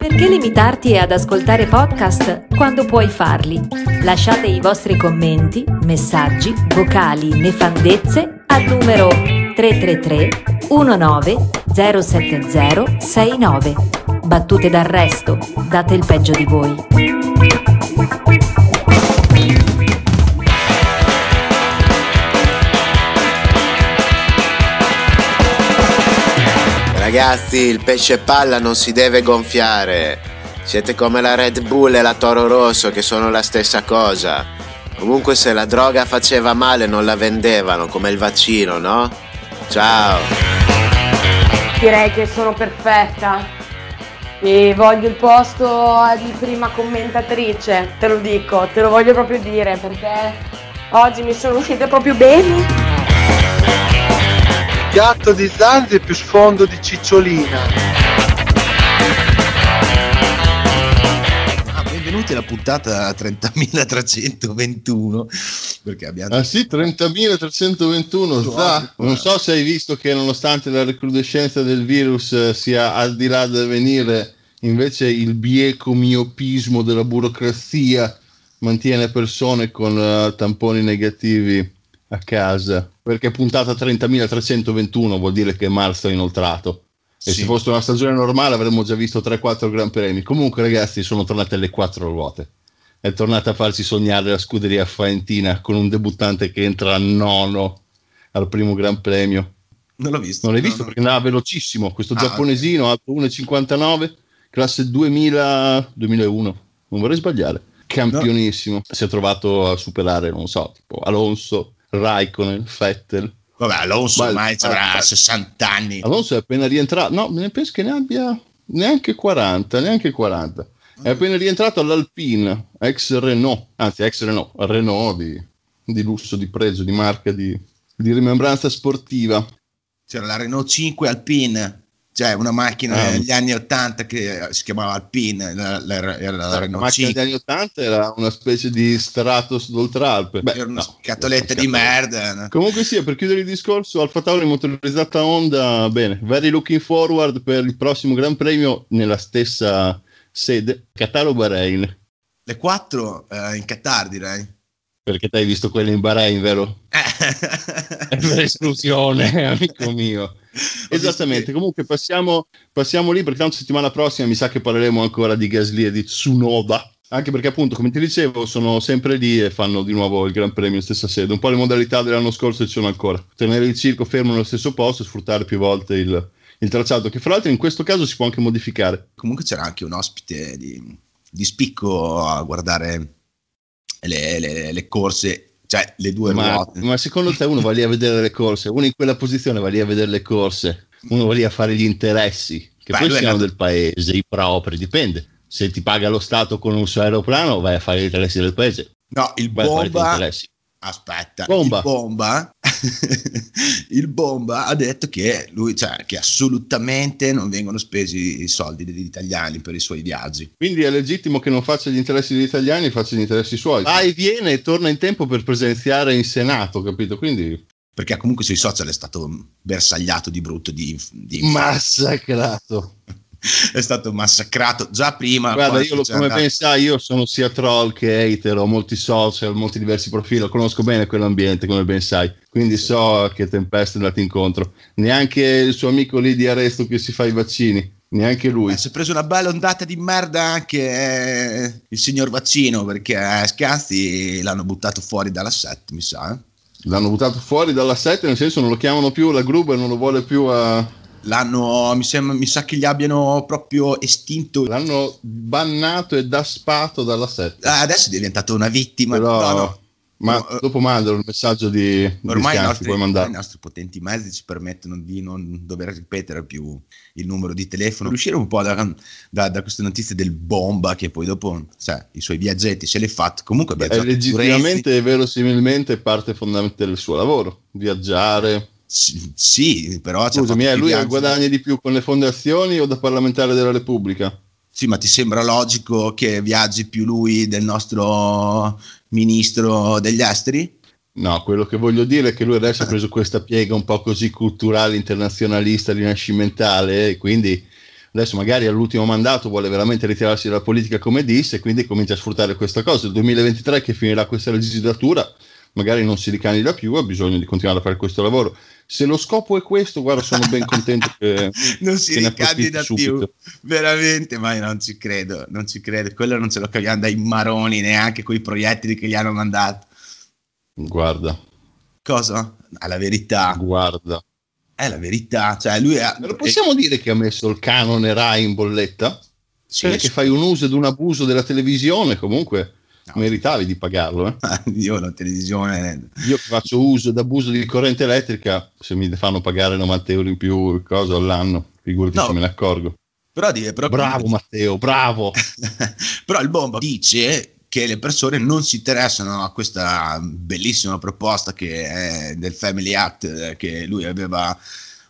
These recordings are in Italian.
Perché limitarti ad ascoltare podcast quando puoi farli? Lasciate i vostri commenti, messaggi, vocali, nefandezze al numero 333 19 070 69. Battute d'arresto, date il peggio di voi. Ragazzi, il pesce palla non si deve gonfiare. Siete come la Red Bull e la Toro Rosso che sono la stessa cosa. Comunque se la droga faceva male non la vendevano, come il vaccino, no? Ciao. Direi che sono perfetta. E voglio il posto di prima commentatrice, te lo dico, te lo voglio proprio dire perché oggi mi sono uscite proprio bene. Gatto di zanze più sfondo di cicciolina. Ah, benvenuti alla puntata 30.321 perché abbiamo... Ah sì, 30.321 sta. Non so se hai visto che nonostante la recrudescenza del virus eh, sia al di là del venire, invece il bieco miopismo della burocrazia mantiene persone con uh, tamponi negativi a casa perché puntata 30.321 vuol dire che marzo è inoltrato. E sì. se fosse una stagione normale avremmo già visto 3-4 gran premi. Comunque ragazzi sono tornate le quattro ruote. È tornata a farci sognare la scuderia faentina con un debuttante che entra a nono al primo gran premio. Non l'ho visto. Non l'hai visto? no, perché andava velocissimo questo ah, giapponesino alto 1,59 classe 2000 2001 non vorrei sbagliare. Campionissimo. No. si è trovato a superare non so tipo Alonso Raikkonen, Vettel. Vabbè, Alonso Ma, ormai avrà 60 anni. Alonso è appena rientrato, no, penso che ne abbia neanche 40, neanche 40. È appena rientrato all'Alpine, ex Renault, anzi ex Renault, Renault di, di lusso, di pregio, di marca, di, di rimembranza sportiva. C'era la Renault 5 Alpine cioè una macchina um, negli anni 80 che si chiamava Alpine, la, la, era la, la Renault macchina 5. negli anni 80 era una specie di Stratos d'Oltralpe. Beh, era una no, scatoletta di merda. No? Comunque sia, per chiudere il discorso, Alfa Tauri motorizzata Honda, bene, very looking forward per il prossimo Gran Premio nella stessa sede, Qatar o Bahrain? Le quattro eh, in Qatar direi. Perché te hai visto quelle in Bahrain, vero? È per esclusione, amico mio. Esattamente, comunque passiamo, passiamo lì perché tanto settimana prossima mi sa che parleremo ancora di Gasly e di Tsunoda. Anche perché appunto, come ti dicevo, sono sempre lì e fanno di nuovo il Gran Premio in stessa sede. Un po' le modalità dell'anno scorso ci sono ancora. Tenere il circo fermo nello stesso posto e sfruttare più volte il, il tracciato, che fra l'altro in questo caso si può anche modificare. Comunque c'era anche un ospite di, di spicco a guardare le, le, le corse cioè le due ma, ruote. Ma secondo te uno va lì a vedere le corse? Uno in quella posizione va lì a vedere le corse? Uno va lì a fare gli interessi, che Beh, poi siano del paese, i propri, dipende. Se ti paga lo Stato con un suo aeroplano, vai a fare gli interessi del paese. No, il vai bomba aspetta, bomba. il bomba, il bomba ha detto che lui, cioè, che assolutamente non vengono spesi i soldi degli italiani per i suoi viaggi. Quindi è legittimo che non faccia gli interessi degli italiani, faccia gli interessi suoi. Va e viene e torna in tempo per presenziare in Senato, capito? Quindi perché comunque sui social è stato bersagliato di brutto di, di massacrato è stato massacrato già prima. Guarda, io lo, come andato... ben sai, io sono sia troll che hater, ho molti social, molti diversi profili, lo conosco bene quell'ambiente, come ben sai. Quindi so che tempesta è andato incontro. Neanche il suo amico lì di arresto che si fa i vaccini. Neanche lui. Eh, si è preso una bella ondata di merda anche eh, il signor Vaccino perché eh, Scazzi l'hanno buttato fuori dalla set, mi sa. Eh. L'hanno buttato fuori dalla set, nel senso non lo chiamano più la Gruber, non lo vuole più a, L'hanno, mi, sembra, mi sa che gli abbiano proprio estinto. L'hanno bannato e daspato dalla setta. Ah, adesso è diventato una vittima. Però, no, no. Ma no, eh, dopo mandalo il messaggio di, ormai, di nostri, i nostri potenti mezzi ci permettono di non dover ripetere più il numero di telefono. Uscire un po' da, da, da queste notizie del bomba che poi dopo sai, i suoi viaggetti se li ha fatti. Comunque è legittimamente e verosimilmente parte fondamentale del suo lavoro. Viaggiare sì, però... Scusami, eh, lui guadagna di più con le fondazioni o da parlamentare della Repubblica? Sì, ma ti sembra logico che viaggi più lui del nostro ministro degli esteri? No, quello che voglio dire è che lui adesso ha preso questa piega un po' così culturale, internazionalista, rinascimentale, e quindi adesso magari all'ultimo mandato vuole veramente ritirarsi dalla politica come disse e quindi comincia a sfruttare questa cosa. Il 2023 che finirà questa legislatura magari non si ricandida più, ha bisogno di continuare a fare questo lavoro. Se lo scopo è questo, guarda, sono ben contento che non si che ricandida più, veramente, ma io non ci credo, non ci credo. Quello non ce lo caviamo dai maroni, neanche quei proiettili che gli hanno mandato. Guarda, Cosa? È la verità, guarda. è la verità. Cioè, lui ha, lo possiamo dire che ha messo il canone Rai in bolletta? sì, Cioè che fai un uso ed un abuso della televisione, comunque No. meritavi di pagarlo. Eh? io la televisione Io che faccio uso ed abuso di corrente elettrica, se mi fanno pagare 90 euro in più cosa all'anno, figurati No. se me ne accorgo. però, dire, però Bravo Matteo, bravo. però il bomba dice che le persone non si interessano a questa bellissima proposta che è del Family Act che lui aveva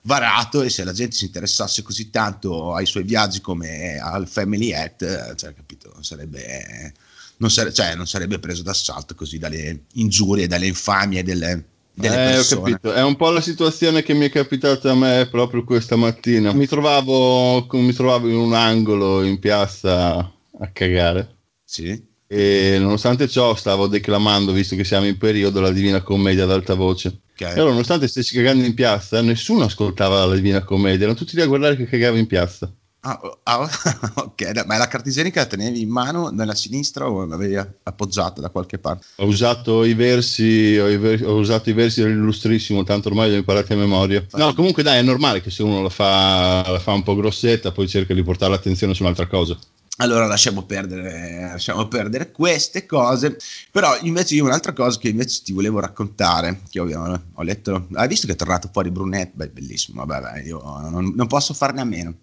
varato e se la gente si interessasse così tanto ai suoi viaggi come al Family Act, eh, cioè, capito, sarebbe, non, sare- cioè, non sarebbe preso d'assalto così dalle ingiurie, dalle infamie delle, delle Eh. È un po' la situazione che mi è capitata a me proprio questa mattina. Mi trovavo, mi trovavo in un angolo in piazza a cagare Sì? e nonostante ciò stavo declamando, visto che siamo in periodo, la Divina Commedia ad alta voce. Ok. E allora, nonostante stessi cagando in piazza, nessuno ascoltava la Divina Commedia, erano tutti lì a guardare che cagavo in piazza. Ah, oh, ah, ok, dai, ma la carta igienica la tenevi in mano nella sinistra o l'avevi appoggiata da qualche parte? Ho usato i versi, ho, i ho usato i versi dell'illustrissimo, tanto ormai li ho imparati a memoria. No, comunque dai, è normale che se uno la fa, la fa un po' grossetta, poi cerca di portare l'attenzione su un'altra cosa. Allora lasciamo perdere, lasciamo perdere queste cose, però invece io un'altra cosa che invece ti volevo raccontare, che ho, ho letto, hai visto che è tornato fuori Brunet? Beh, bellissimo, vabbè, vabbè, io non, non posso farne a meno.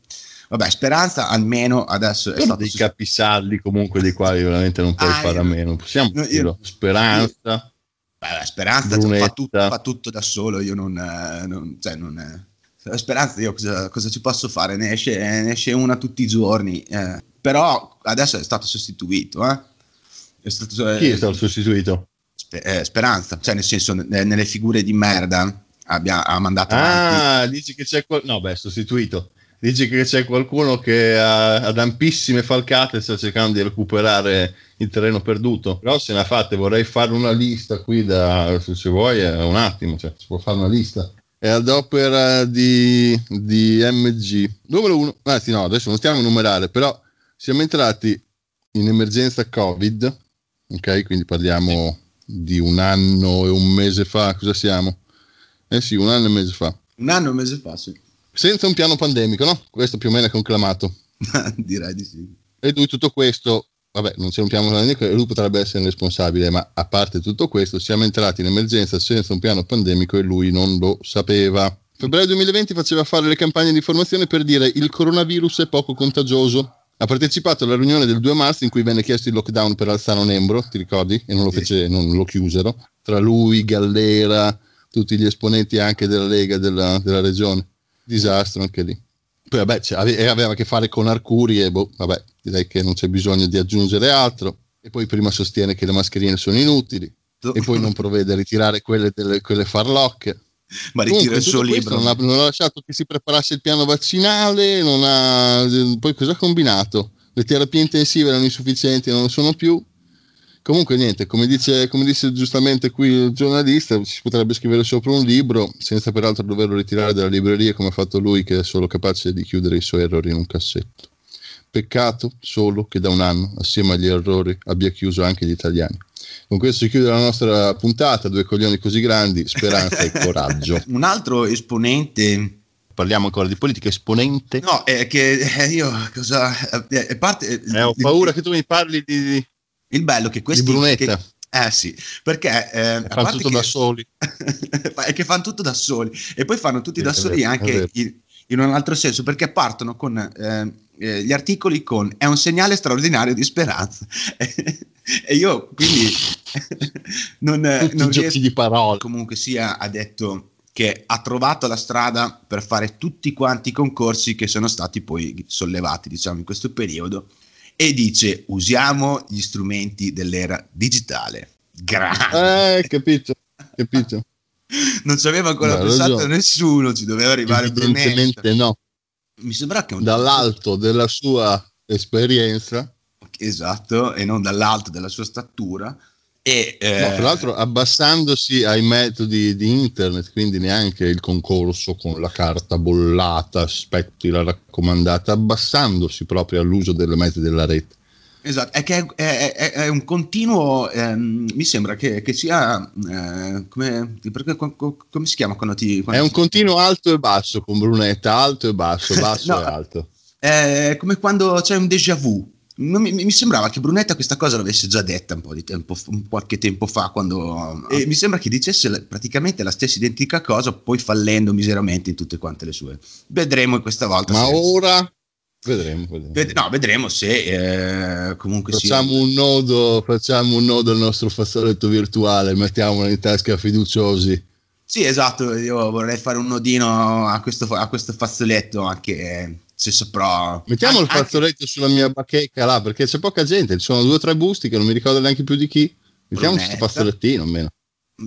Vabbè, Speranza almeno adesso è stato dei sos- capisaldi comunque dei quali veramente non puoi Ah, fare a meno. Possiamo no, io-. Speranza. Beh, Speranza fa Brunetta. tutto, fa tutto da solo, io non... eh, non- cioè, non eh, Speranza io cosa, cosa ci posso fare? Ne esce, ne esce una tutti i giorni, eh, però adesso è stato sostituito, eh? È stato, eh, Chi è stato sostituito? Eh, Speranza, cioè nel senso ne- nelle figure di merda abbia, ha mandato avanti. Ah, dici che c'è qual- No, beh, sostituito. Dici che c'è qualcuno che ha, ad ampissime falcate sta cercando di recuperare il terreno perduto. Però se ne ha fatte, vorrei fare una lista qui da, se, vuoi, è un attimo, cioè, si può fare una lista. È ad opera di, di MG. Numero uno, anzi no, adesso non stiamo a numerare, però siamo entrati in emergenza Covid, ok? Quindi parliamo di un anno e un mese fa, cosa siamo? Eh sì, un anno e un mese fa. Un anno e un mese fa, sì. Senza un piano pandemico, no? Questo più o meno è conclamato. direi di sì. E lui tutto questo, vabbè, non c'è un piano pandemico e lui potrebbe essere il responsabile, ma a parte tutto questo, siamo entrati in emergenza senza un piano pandemico e lui non lo sapeva. Febbraio 2020 faceva fare le campagne di informazione per dire il coronavirus è poco contagioso. Ha partecipato alla riunione del 2 marzo in cui venne chiesto il lockdown per alzare un embro, ti ricordi? E non lo, fece, non lo chiusero. Tra lui, Gallera, tutti gli esponenti anche della Lega della, della regione. Disastro anche lì. Poi vabbè, cioè, ave- aveva a che fare con Arcuri e boh, vabbè, direi che non c'è bisogno di aggiungere altro. E poi prima sostiene che le mascherine sono inutili e poi non provvede a ritirare quelle, delle, quelle farlocche. Ma ritira Comunque, il suo libro. Non ha, non ha lasciato che si preparasse il piano vaccinale, non ha, poi cosa ha combinato? Le terapie intensive erano insufficienti, non lo sono più. Comunque niente, come dice, come dice giustamente qui il giornalista, si potrebbe scrivere sopra un libro senza peraltro doverlo ritirare dalla libreria come ha fatto lui che è solo capace di chiudere i suoi errori in un cassetto. Peccato solo che da un anno, assieme agli errori, abbia chiuso anche gli italiani. Con questo si chiude la nostra puntata, due coglioni così grandi, speranza e coraggio. Un altro esponente Parliamo ancora di politica esponente. No, è che eh, io cosa. eh, è parte, Eh, ho paura che tu mi parli di, Il bello che questi. di Brunetta. che- eh sì, perché. Eh, Fanno tutto che- da soli. è che fanno tutto da soli e poi fanno tutti Sì, da soli vero, anche in, in un altro senso perché partono con eh, eh, gli articoli con è un segnale straordinario di speranza e io quindi non, Tutti non riesco di parole. comunque sia ha detto che ha trovato la strada per fare tutti quanti i concorsi che sono stati poi sollevati diciamo in questo periodo e dice usiamo gli strumenti dell'era digitale grande Eh, capito, capito. non ci aveva ancora Beh, pensato ragione. nessuno, ci doveva arrivare. Evidentemente no. mi sembra che... Un... Dall'alto della sua esperienza. Esatto, e non dall'alto della sua statura. E, eh... no, tra l'altro abbassandosi ai metodi di internet, quindi neanche il concorso con la carta bollata, aspetti la raccomandata, abbassandosi proprio all'uso delle metodi della rete. Esatto, è che è, è, è un continuo, ehm, mi sembra che, che sia, eh, come, perché, come, si chiama quando ti... Quando è un continuo alto e basso con Brunetta, alto e basso, basso no, e alto. È come quando c'è un déjà vu, mi, mi, sembrava che Brunetta questa cosa l'avesse già detta un po' di tempo, un qualche tempo fa, quando, e mi sembra che dicesse praticamente la stessa identica cosa, poi fallendo miseramente in tutte quante le sue. Vedremo questa volta. Ma ora Vedremo, vedremo. Ved- no, vedremo se eh, comunque facciamo sia... un nodo, facciamo un nodo al nostro fazzoletto virtuale, mettiamolo in tasca fiduciosi. Sì, esatto, io vorrei fare un nodino a questo, a questo fazzoletto anche se saprò. Mettiamo anche, il fazzoletto anche... sulla mia bacheca là, perché c'è poca gente, ci sono due o tre busti che non mi ricordo neanche più di chi. Mettiamo questo fazzolettino almeno.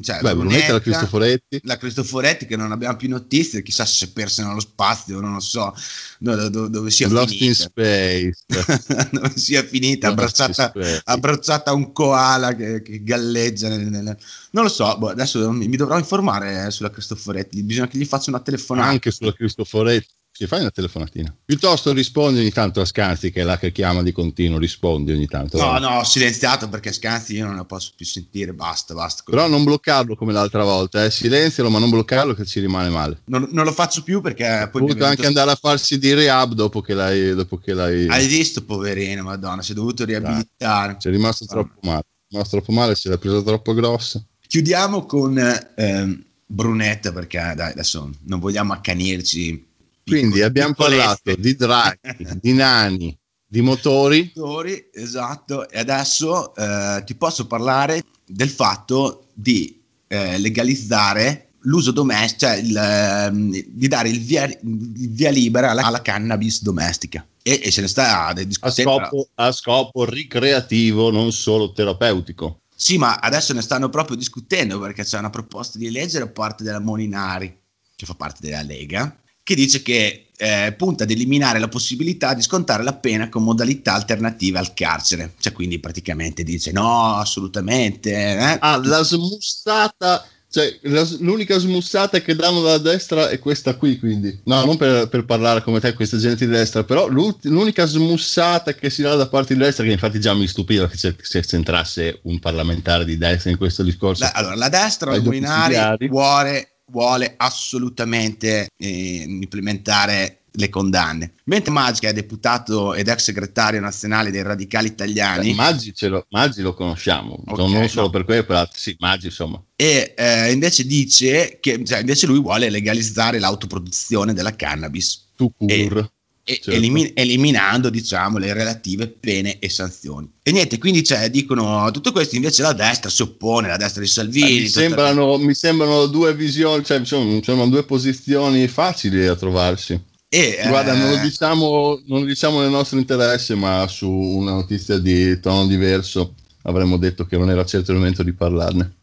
Cioè, Beh, Brunetta, la Cristoforetti. La Cristoforetti che non abbiamo più notizie, chissà se persa nello spazio, non lo so dove, dove, dove sia Lost finita. in Space. dove sia finita, abbracciata, abbracciata, a un koala che, che galleggia. Nel, nel... Non lo so, boh, adesso mi, mi dovrò informare sulla Cristoforetti, bisogna che gli faccia una telefonata. Anche sulla Cristoforetti. Sì, fai una telefonatina. Piuttosto rispondi ogni tanto a Scanzi, che è là che chiama di continuo, rispondi ogni tanto. No, no, ho silenziato perché Scanzi io non la posso più sentire, basta, basta. Però non bloccarlo come l'altra volta, eh. silenzialo, ma non bloccarlo che ci rimane male. Non, non lo faccio più perché poi... Potuto anche andare a farsi di rehab dopo che l'hai... Dopo che l'hai... Hai visto, poverino, madonna, si è dovuto riabilitare. Ci è rimasto ah. troppo male, è rimasto troppo male, si l'ha presa troppo grossa. Chiudiamo con... Ehm, Brunetta perché dai, adesso non vogliamo accanirci quindi abbiamo parlato di draghi, di nani, di motori. motori. Esatto, e adesso eh, ti posso parlare del fatto di eh, legalizzare l'uso domestico, cioè il, eh, di dare il via, il via libera alla, alla, cannabis domestica. E, e se ne sta discutendo. A scopo, a scopo ricreativo, non solo terapeutico. Sì, ma adesso ne stanno proprio discutendo perché c'è una proposta di legge da parte della Moninari, che fa parte della Lega, che dice che eh, punta ad eliminare la possibilità di scontare la pena con modalità alternative al carcere. Cioè, quindi praticamente dice no, assolutamente. Eh. Ah, la smussata. Cioè, la, l'unica smussata che danno dalla destra è questa qui, quindi. No, non per, per parlare come te, questa gente di destra, però l'unica smussata che si dà da parte di destra, che infatti già mi stupiva che c'entrasse un parlamentare di destra in questo discorso. La, allora, la destra, Luminari, vuole vuole assolutamente eh, implementare le condanne. Mentre Maggi, che è deputato ed ex segretario nazionale dei radicali italiani, Maggi, lo, Maggi lo conosciamo, okay, non solo no. per quello, per altri, sì, Maggi insomma. E eh, invece dice che cioè, invece lui vuole legalizzare l'autoproduzione della cannabis. Tu cur certo. elimin- eliminando diciamo le relative pene e sanzioni. E niente, quindi cioè, dicono tutto questo, invece la destra si oppone, la destra di Salvini. Mi, sembrano, mi, sembrano, due visioni, cioè sono, sono due posizioni facili da trovarsi. E, Guarda, eh... non, lo eh, diciamo, non lo diciamo nel nostro interesse, ma su una notizia di tono diverso avremmo detto che non era certo il momento di parlarne.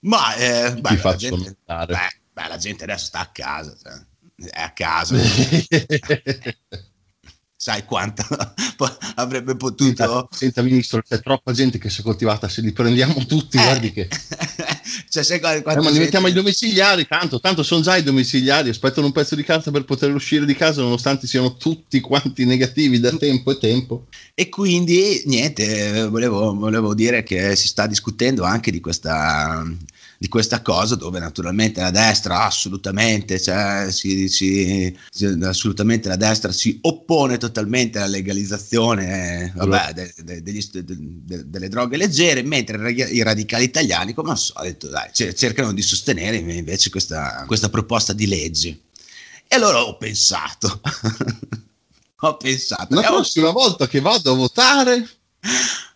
Ma eh, beh, la gente, beh, beh, la gente adesso sta a casa. Cioè a casa. Sai quanto avrebbe potuto. Senta, senta, ministro, c'è troppa gente che si è coltivata. Se li prendiamo tutti, eh. guardi che. cioè, sai quanto eh, ma li mettiamo ai domiciliari. Tanto, tanto sono già i domiciliari. Aspettano un pezzo di carta per poter uscire di casa, nonostante siano tutti quanti negativi da tempo e tempo. E quindi, niente, volevo, volevo dire che si sta discutendo anche di questa di questa cosa dove naturalmente la destra assolutamente, cioè, si, si, assolutamente la destra si oppone totalmente alla legalizzazione eh, vabbè, de, de, de, delle droghe leggere, mentre i radicali italiani, come al solito, dai, cercano di sostenere invece questa, questa proposta di legge. E allora ho pensato, ho pensato... La prossima volta che vado a votare...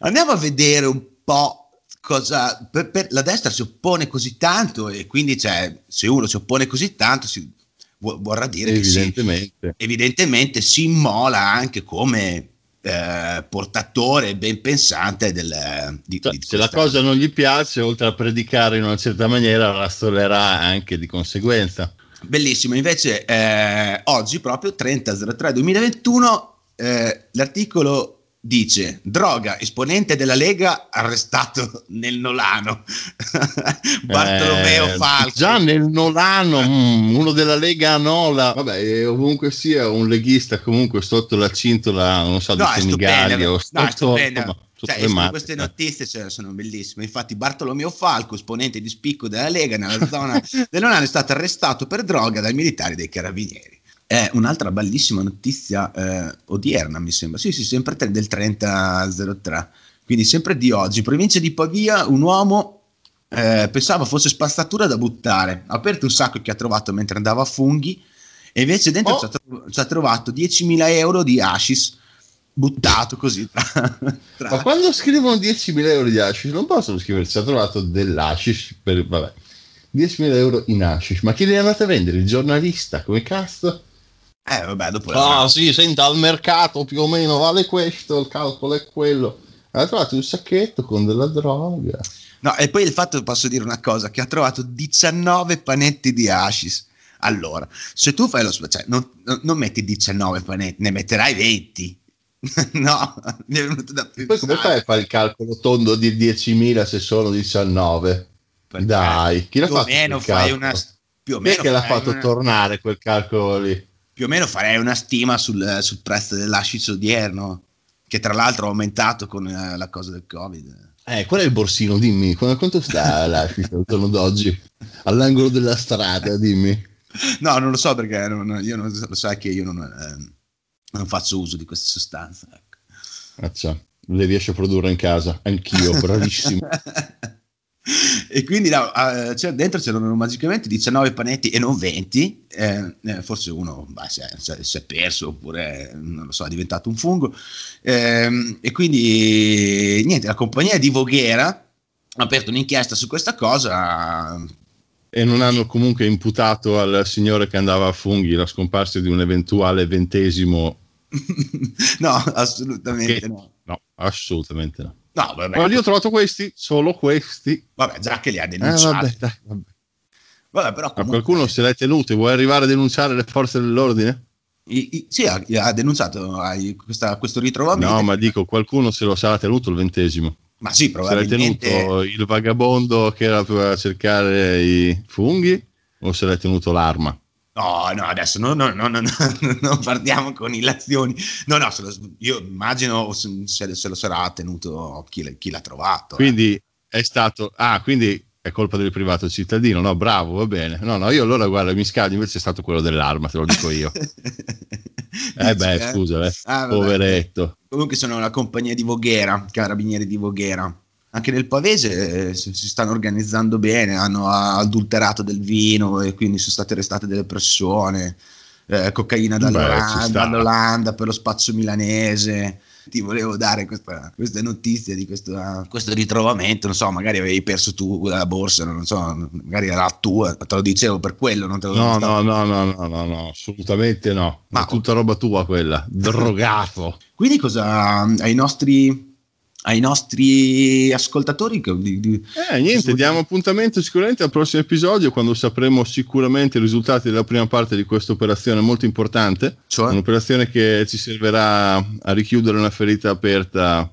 Andiamo a vedere un po' cosa, per, per, la destra si oppone così tanto e quindi cioè, se uno si oppone così tanto si, vorrà dire evidentemente. che si, evidentemente si immola anche come eh, portatore ben pensante del, di, cioè, di se la cosa non gli piace oltre a predicare in una certa maniera la stolerà anche di conseguenza Bellissimo, invece eh, oggi proprio 30.03.2021 eh, l'articolo dice droga, esponente della Lega arrestato nel Nolano Bartolomeo Eh, Falco Già nel Nolano, mm, uno della Lega Nola. Vabbè, eh, ovunque sia un leghista comunque sotto la cintola, non so, di No, è Senigallia no, è sotto Cioè, queste notizie cioè, sono bellissime. Infatti, Bartolomeo Falco, esponente di spicco della Lega nella zona del Nolano, è stato arrestato per droga dai militari dei carabinieri. È un'altra bellissima notizia eh, odierna, mi sembra. Sì, sì, sempre del 3003. Quindi, sempre di oggi, provincia di Pavia, un uomo eh, pensava fosse spazzatura da buttare. Ha aperto un sacco che ha trovato mentre andava a funghi. E invece dentro Oh. ci, ha tro- ci ha trovato 10.000 euro di hashish buttato così tra, tra- Ma quando scrivono 10.000 euro di hashish, non possono scrivere ci ha trovato dell'hashish per, vabbè, 10.000 euro in hashish. Ma chi li è andato a vendere? Il giornalista? Come cazzo? Eh, vabbè, dopo Ah, sì, senta, al mercato più o meno vale questo, il calcolo è quello. Ha trovato un sacchetto con della droga. No, e poi il fatto, posso dire una cosa, che ha trovato 19 panetti di hashish. Allora, se tu fai lo cioè, non, non- metti 19 panetti, ne metterai 20. no, mi è venuto da pensare. Poi come fai a fare il calcolo tondo di 10.000 se sono 19? Perché Dai, chi l'ha più o fatto meno fai una più o Chi è meno che l'ha fatto una- tornare quel calcolo lì? Più o meno farei una stima sul, sul prezzo dell'hashish odierno, che tra l'altro ha aumentato con eh, la cosa del Covid. Eh, qual è il borsino? Dimmi, Qu- quanto sta l'hashish al giorno d'oggi? All'angolo della strada, dimmi. No, non lo so perché non- io non, lo sai che io non, eh, non faccio uso di queste sostanze. ecco. Accia, le riesci a produrre in casa? Anch'io, bravissimo. e quindi no, eh, c'è- dentro c'erano magicamente 19 panetti e non 20 eh, eh, forse uno bah, si, è, si è- perso oppure non lo so è diventato un fungo Ehm, e quindi niente la compagnia di Voghera ha aperto un'inchiesta su questa cosa E non hanno comunque imputato al signore che andava a funghi la scomparsa di un eventuale ventesimo. no assolutamente Che- no No, assolutamente no. No vabbè, Ma io ho trovato questi, solo questi. vabbè già che li ha Eh, denunciati vabbè, dai, vabbè. Vabbè, però Ma comunque- qualcuno se l'hai tenuto e vuoi arrivare a denunciare le forze dell'ordine? I- i- sì, ha, ha denunciato hai questa- questo ritrovamento. No, ma dico, qualcuno se lo sarà tenuto il ventesimo. Ma sì, Se l'hai probabilmente. tenuto il vagabondo che era per cercare i funghi o se l'hai tenuto l'arma? No, no, adesso no, no, no, no, no, non partiamo con illazioni. No, no, io immagino se, se- lo sarà tenuto chi, l'ha- chi l'ha trovato. eh. Quindi è stato... Ah, quindi è colpa del privato cittadino, no? Bravo, va bene. No, no, io allora guarda, mi scadi, invece è stato quello dell'arma, te lo dico io. Eh beh, scusa, eh. Ah, poveretto. Comunque sono una compagnia di Voghera, carabinieri di Voghera. Anche nel Pavese eh, si, si stanno organizzando bene, hanno adulterato del vino e quindi sono state arrestate delle persone, eh, cocaina dall'Olanda, dall'Olanda per lo spazio milanese. Ti volevo dare questa, queste notizie di questo, questo ritrovamento, non so, magari avevi perso tu la borsa, non so, magari era tua, te lo dicevo per quello, non te lo No, no, no, no, no, no, no, assolutamente no. Ma- Ma tutta roba tua quella, drogato. Quindi cosa ai nostri, ai nostri ascoltatori di- Eh, niente, diamo appuntamento sicuramente al prossimo episodio quando sapremo sicuramente i risultati della prima parte di questa operazione molto importante. cioè, Un'operazione che ci servirà a richiudere una ferita aperta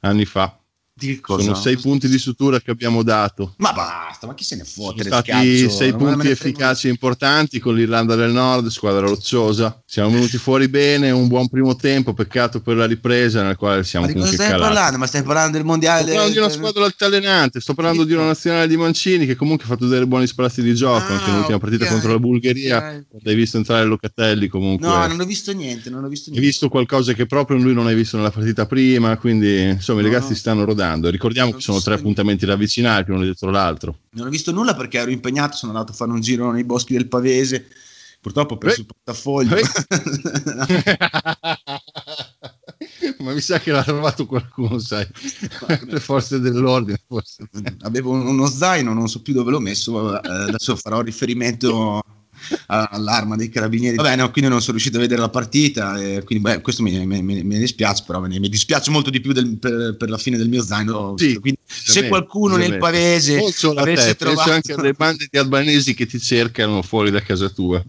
anni fa. Di cosa? Sono sei punti di sutura che abbiamo dato. Ma basta, ma chi se ne Sono fotte del stati calcio? sei punti efficaci e importanti con l'Irlanda del Nord, squadra rocciosa. Siamo venuti fuori bene, un buon primo tempo, peccato per la ripresa nel quale siamo Ma comunque stai calati. parlando? Ma stai parlando del mondiale? Sto parlando di una squadra altalenante, sto parlando di una nazionale di Mancini che comunque ha fatto delle buoni sprazzi di gioco Ah, anche nell'ultima partita ok, contro la Bulgaria. ok. Hai visto entrare Locatelli comunque. No, non ho visto niente, non ho visto Hai niente. visto qualcosa che proprio lui non hai visto nella partita prima, quindi insomma i No. ragazzi stanno rodando. Ricordiamo Non che sono tre visto appuntamenti ravvicinati, uno dietro l'altro. Non ho visto nulla perché ero impegnato, sono andato a fare un giro nei boschi del Pavese. Purtroppo ho perso Eh. il portafoglio. Ma mi sa che l'ha trovato qualcuno, sai, le forze dell'ordine. Forse. Avevo un- uno zaino, non so più dove l'ho messo. eh, adesso farò riferimento all'arma dei carabinieri. Vabbè, no, quindi non sono riuscito a vedere la partita, e quindi beh, questo mi, mi, mi, mi, dispiace, però mi dispiace molto di più del, per, per, la fine del mio zaino. Sì, quindi, se qualcuno nel pavese avesse te, trovato... anche delle bande di albanesi che ti cercano fuori da casa tua.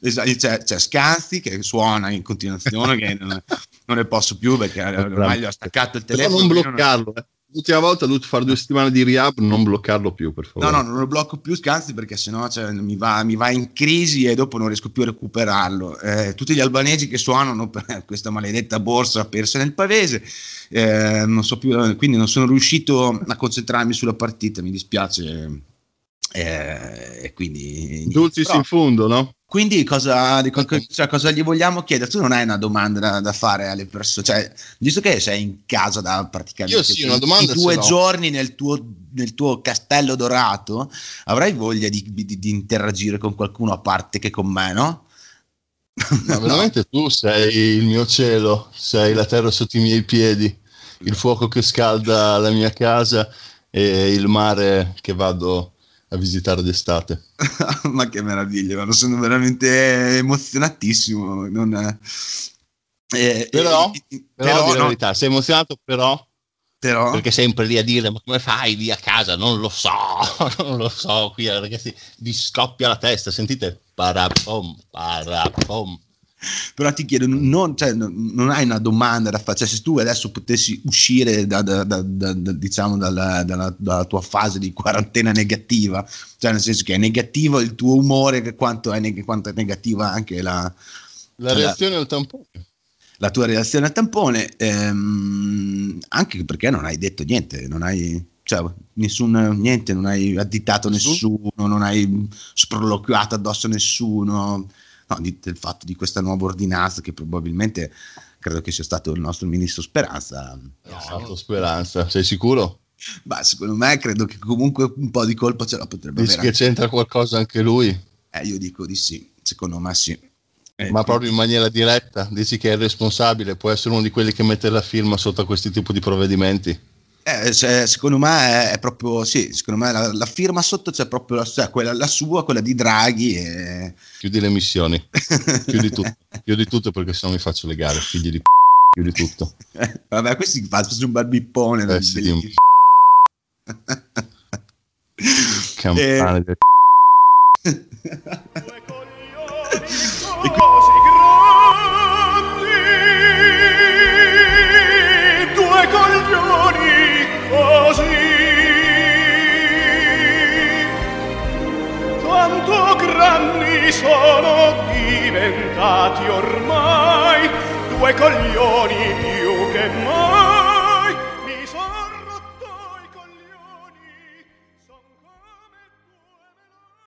Esatto, c'è, c'è Scanzi che suona in continuazione, che non, non, ne posso più perché ormai gli ho staccato il telefono. Però non bloccarlo, non... l'ultima volta ho dovuto fare due settimane di rehab, non bloccarlo più per favore. No, no, non lo blocco più, scansi perché sennò cioè, mi, va, mi, va, in crisi e dopo non riesco più a recuperarlo. Eh, tutti gli albanesi che suonano per questa maledetta borsa persa nel pavese, eh, non so più, quindi non sono riuscito a concentrarmi sulla partita, mi dispiace. Eh, quindi Dulcis Però, in fondo, no? Quindi cosa, cioè, cosa, gli vogliamo chiedere? Tu non hai una domanda da, da fare alle persone, cioè, visto che sei in casa da praticamente sì, due giorni nel tuo, nel tuo, castello dorato, avrai voglia di, di, di, interagire con qualcuno a parte che con me, no? Ma veramente no. tu sei il mio cielo, sei la terra sotto i miei piedi, il fuoco che scalda la mia casa e il mare che vado a visitare d'estate. ma che meraviglia, ma sono veramente emozionatissimo. Non, eh, però, eh, però, però no. verità, sei emozionato però, però perché sempre lì a dire ma come fai lì a casa non lo so non lo so qui ragazzi vi scoppia la testa sentite parapom parapom però ti chiedo, non, cioè, non, hai una domanda da fare, cioè, se tu adesso potessi uscire da, da, da, diciamo dalla, dalla, dalla, tua fase di quarantena negativa, cioè nel senso che è negativo il tuo umore, quanto è, neg- quanto è negativa anche la, la reazione la, al tampone. La tua reazione al tampone, ehm, anche perché non hai detto niente, non hai cioè, nessun, niente, non hai additato nessuno, non hai sproloquiato addosso a nessuno no, di, del fatto di questa nuova ordinanza che probabilmente credo che sia stato il nostro ministro Speranza. Ha fatto Speranza, sei sicuro? Ma secondo me credo che comunque un po' di colpa ce la potrebbe Dici avere. Dici che c'entra qualcosa anche lui? Eh, io dico di sì, secondo me sì. Eh, Ma proprio in maniera diretta? Dici che è responsabile? Può essere uno di quelli che mette la firma sotto a questi tipi di provvedimenti? Eh, cioè, secondo me è, proprio sì, secondo me la, la firma sotto c'è proprio la, cioè, quella, la sua, quella di Draghi. E... Chiudi le missioni, chiudi tutto, chiudi tutto perché sennò mi faccio legare, figli di p***, chiudi tutto. vabbè, questi faccio un bel bippone. Eh, sì, di un Campane e... del e Amici sono diventati ormai due coglioni più che mai.